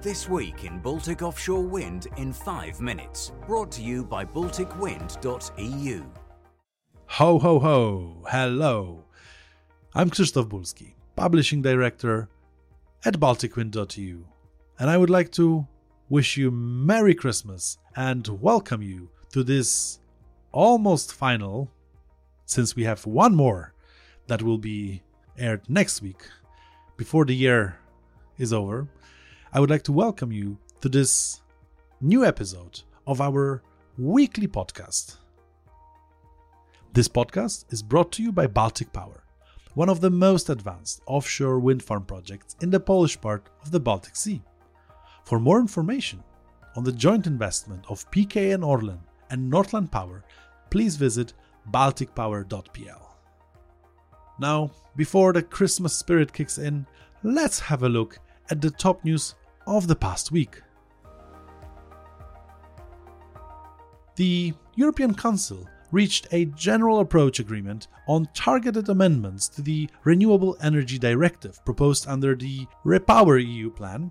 This week in Baltic Offshore Wind in 5 minutes. Brought to you by BalticWind.eu. Ho, ho, ho! Hello! I'm Krzysztof Bulski, Publishing Director at BalticWind.eu, and I would like to wish you Merry Christmas and welcome you to this almost final, since we have one more that will be aired next week before the year is over. I would like to welcome you to this new episode of our weekly podcast. This podcast is brought to you by Baltic Power, one of the most advanced offshore wind farm projects in the Polish part of the Baltic Sea. For more information on the joint investment of PKN Orlen and Northland Power, please visit balticpower.pl. Now, before the Christmas spirit kicks in, let's have a look at the top news of the past week. The European Council reached a general approach agreement on targeted amendments to the Renewable Energy Directive proposed under the Repower EU plan,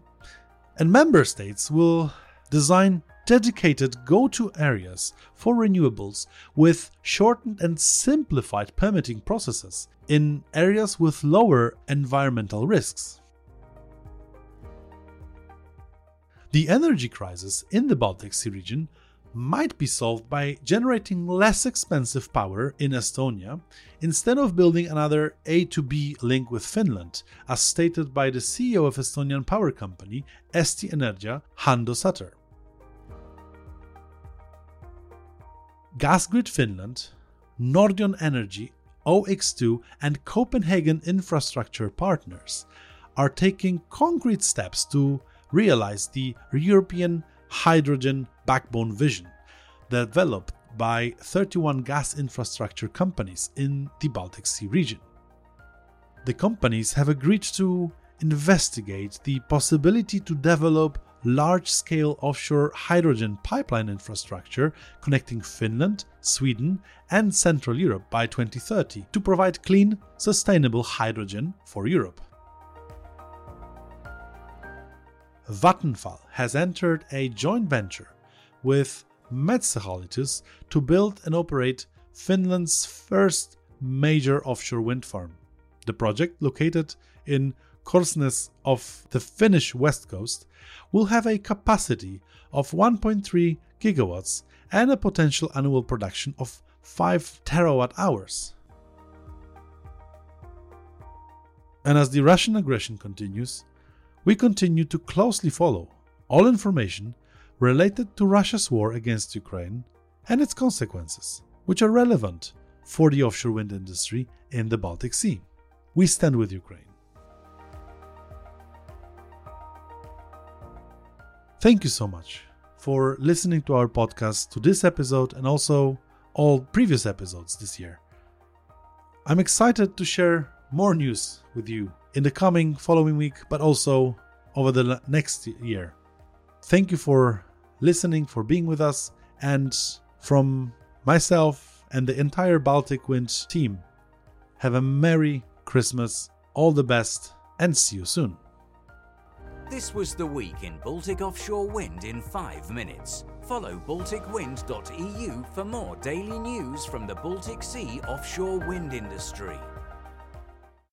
and member states will design dedicated go to areas for renewables with shortened and simplified permitting processes in areas with lower environmental risks. The energy crisis in the Baltic Sea region might be solved by generating less expensive power in Estonia instead of building another A to B link with Finland, as stated by the CEO of Estonian power company Eesti Energia, Hando Sutter. Gasgrid Finland, Nordion Energy, OX2, and Copenhagen Infrastructure Partners are taking concrete steps to realize the European hydrogen backbone vision developed by 31 gas infrastructure companies in the Baltic Sea region. The companies have agreed to investigate the possibility to develop large scale offshore hydrogen pipeline infrastructure connecting Finland, Sweden, and Central Europe by 2030 to provide clean, sustainable hydrogen for Europe. Vattenfall has entered a joint venture with Metsähallitus to build and operate Finland's first major offshore wind farm. The project, located in Korsnäs of the Finnish west coast, will have a capacity of 1.3 gigawatts and a potential annual production of 5 terawatt hours. And as the Russian aggression continues, we continue to closely follow all information related to Russia's war against Ukraine and its consequences, which are relevant for the offshore wind industry in the Baltic Sea. We stand with Ukraine. Thank you so much for listening to our podcast, to this episode, and also all previous episodes this year. I'm excited to share more news with you in the coming following week, but also over the next year. Thank you for listening, for being with us, and from myself and the entire Baltic Wind team, have a Merry Christmas, all the best, and see you soon. This was the week in Baltic Offshore Wind in 5 minutes. Follow BalticWind.eu for more daily news from the Baltic Sea offshore wind industry.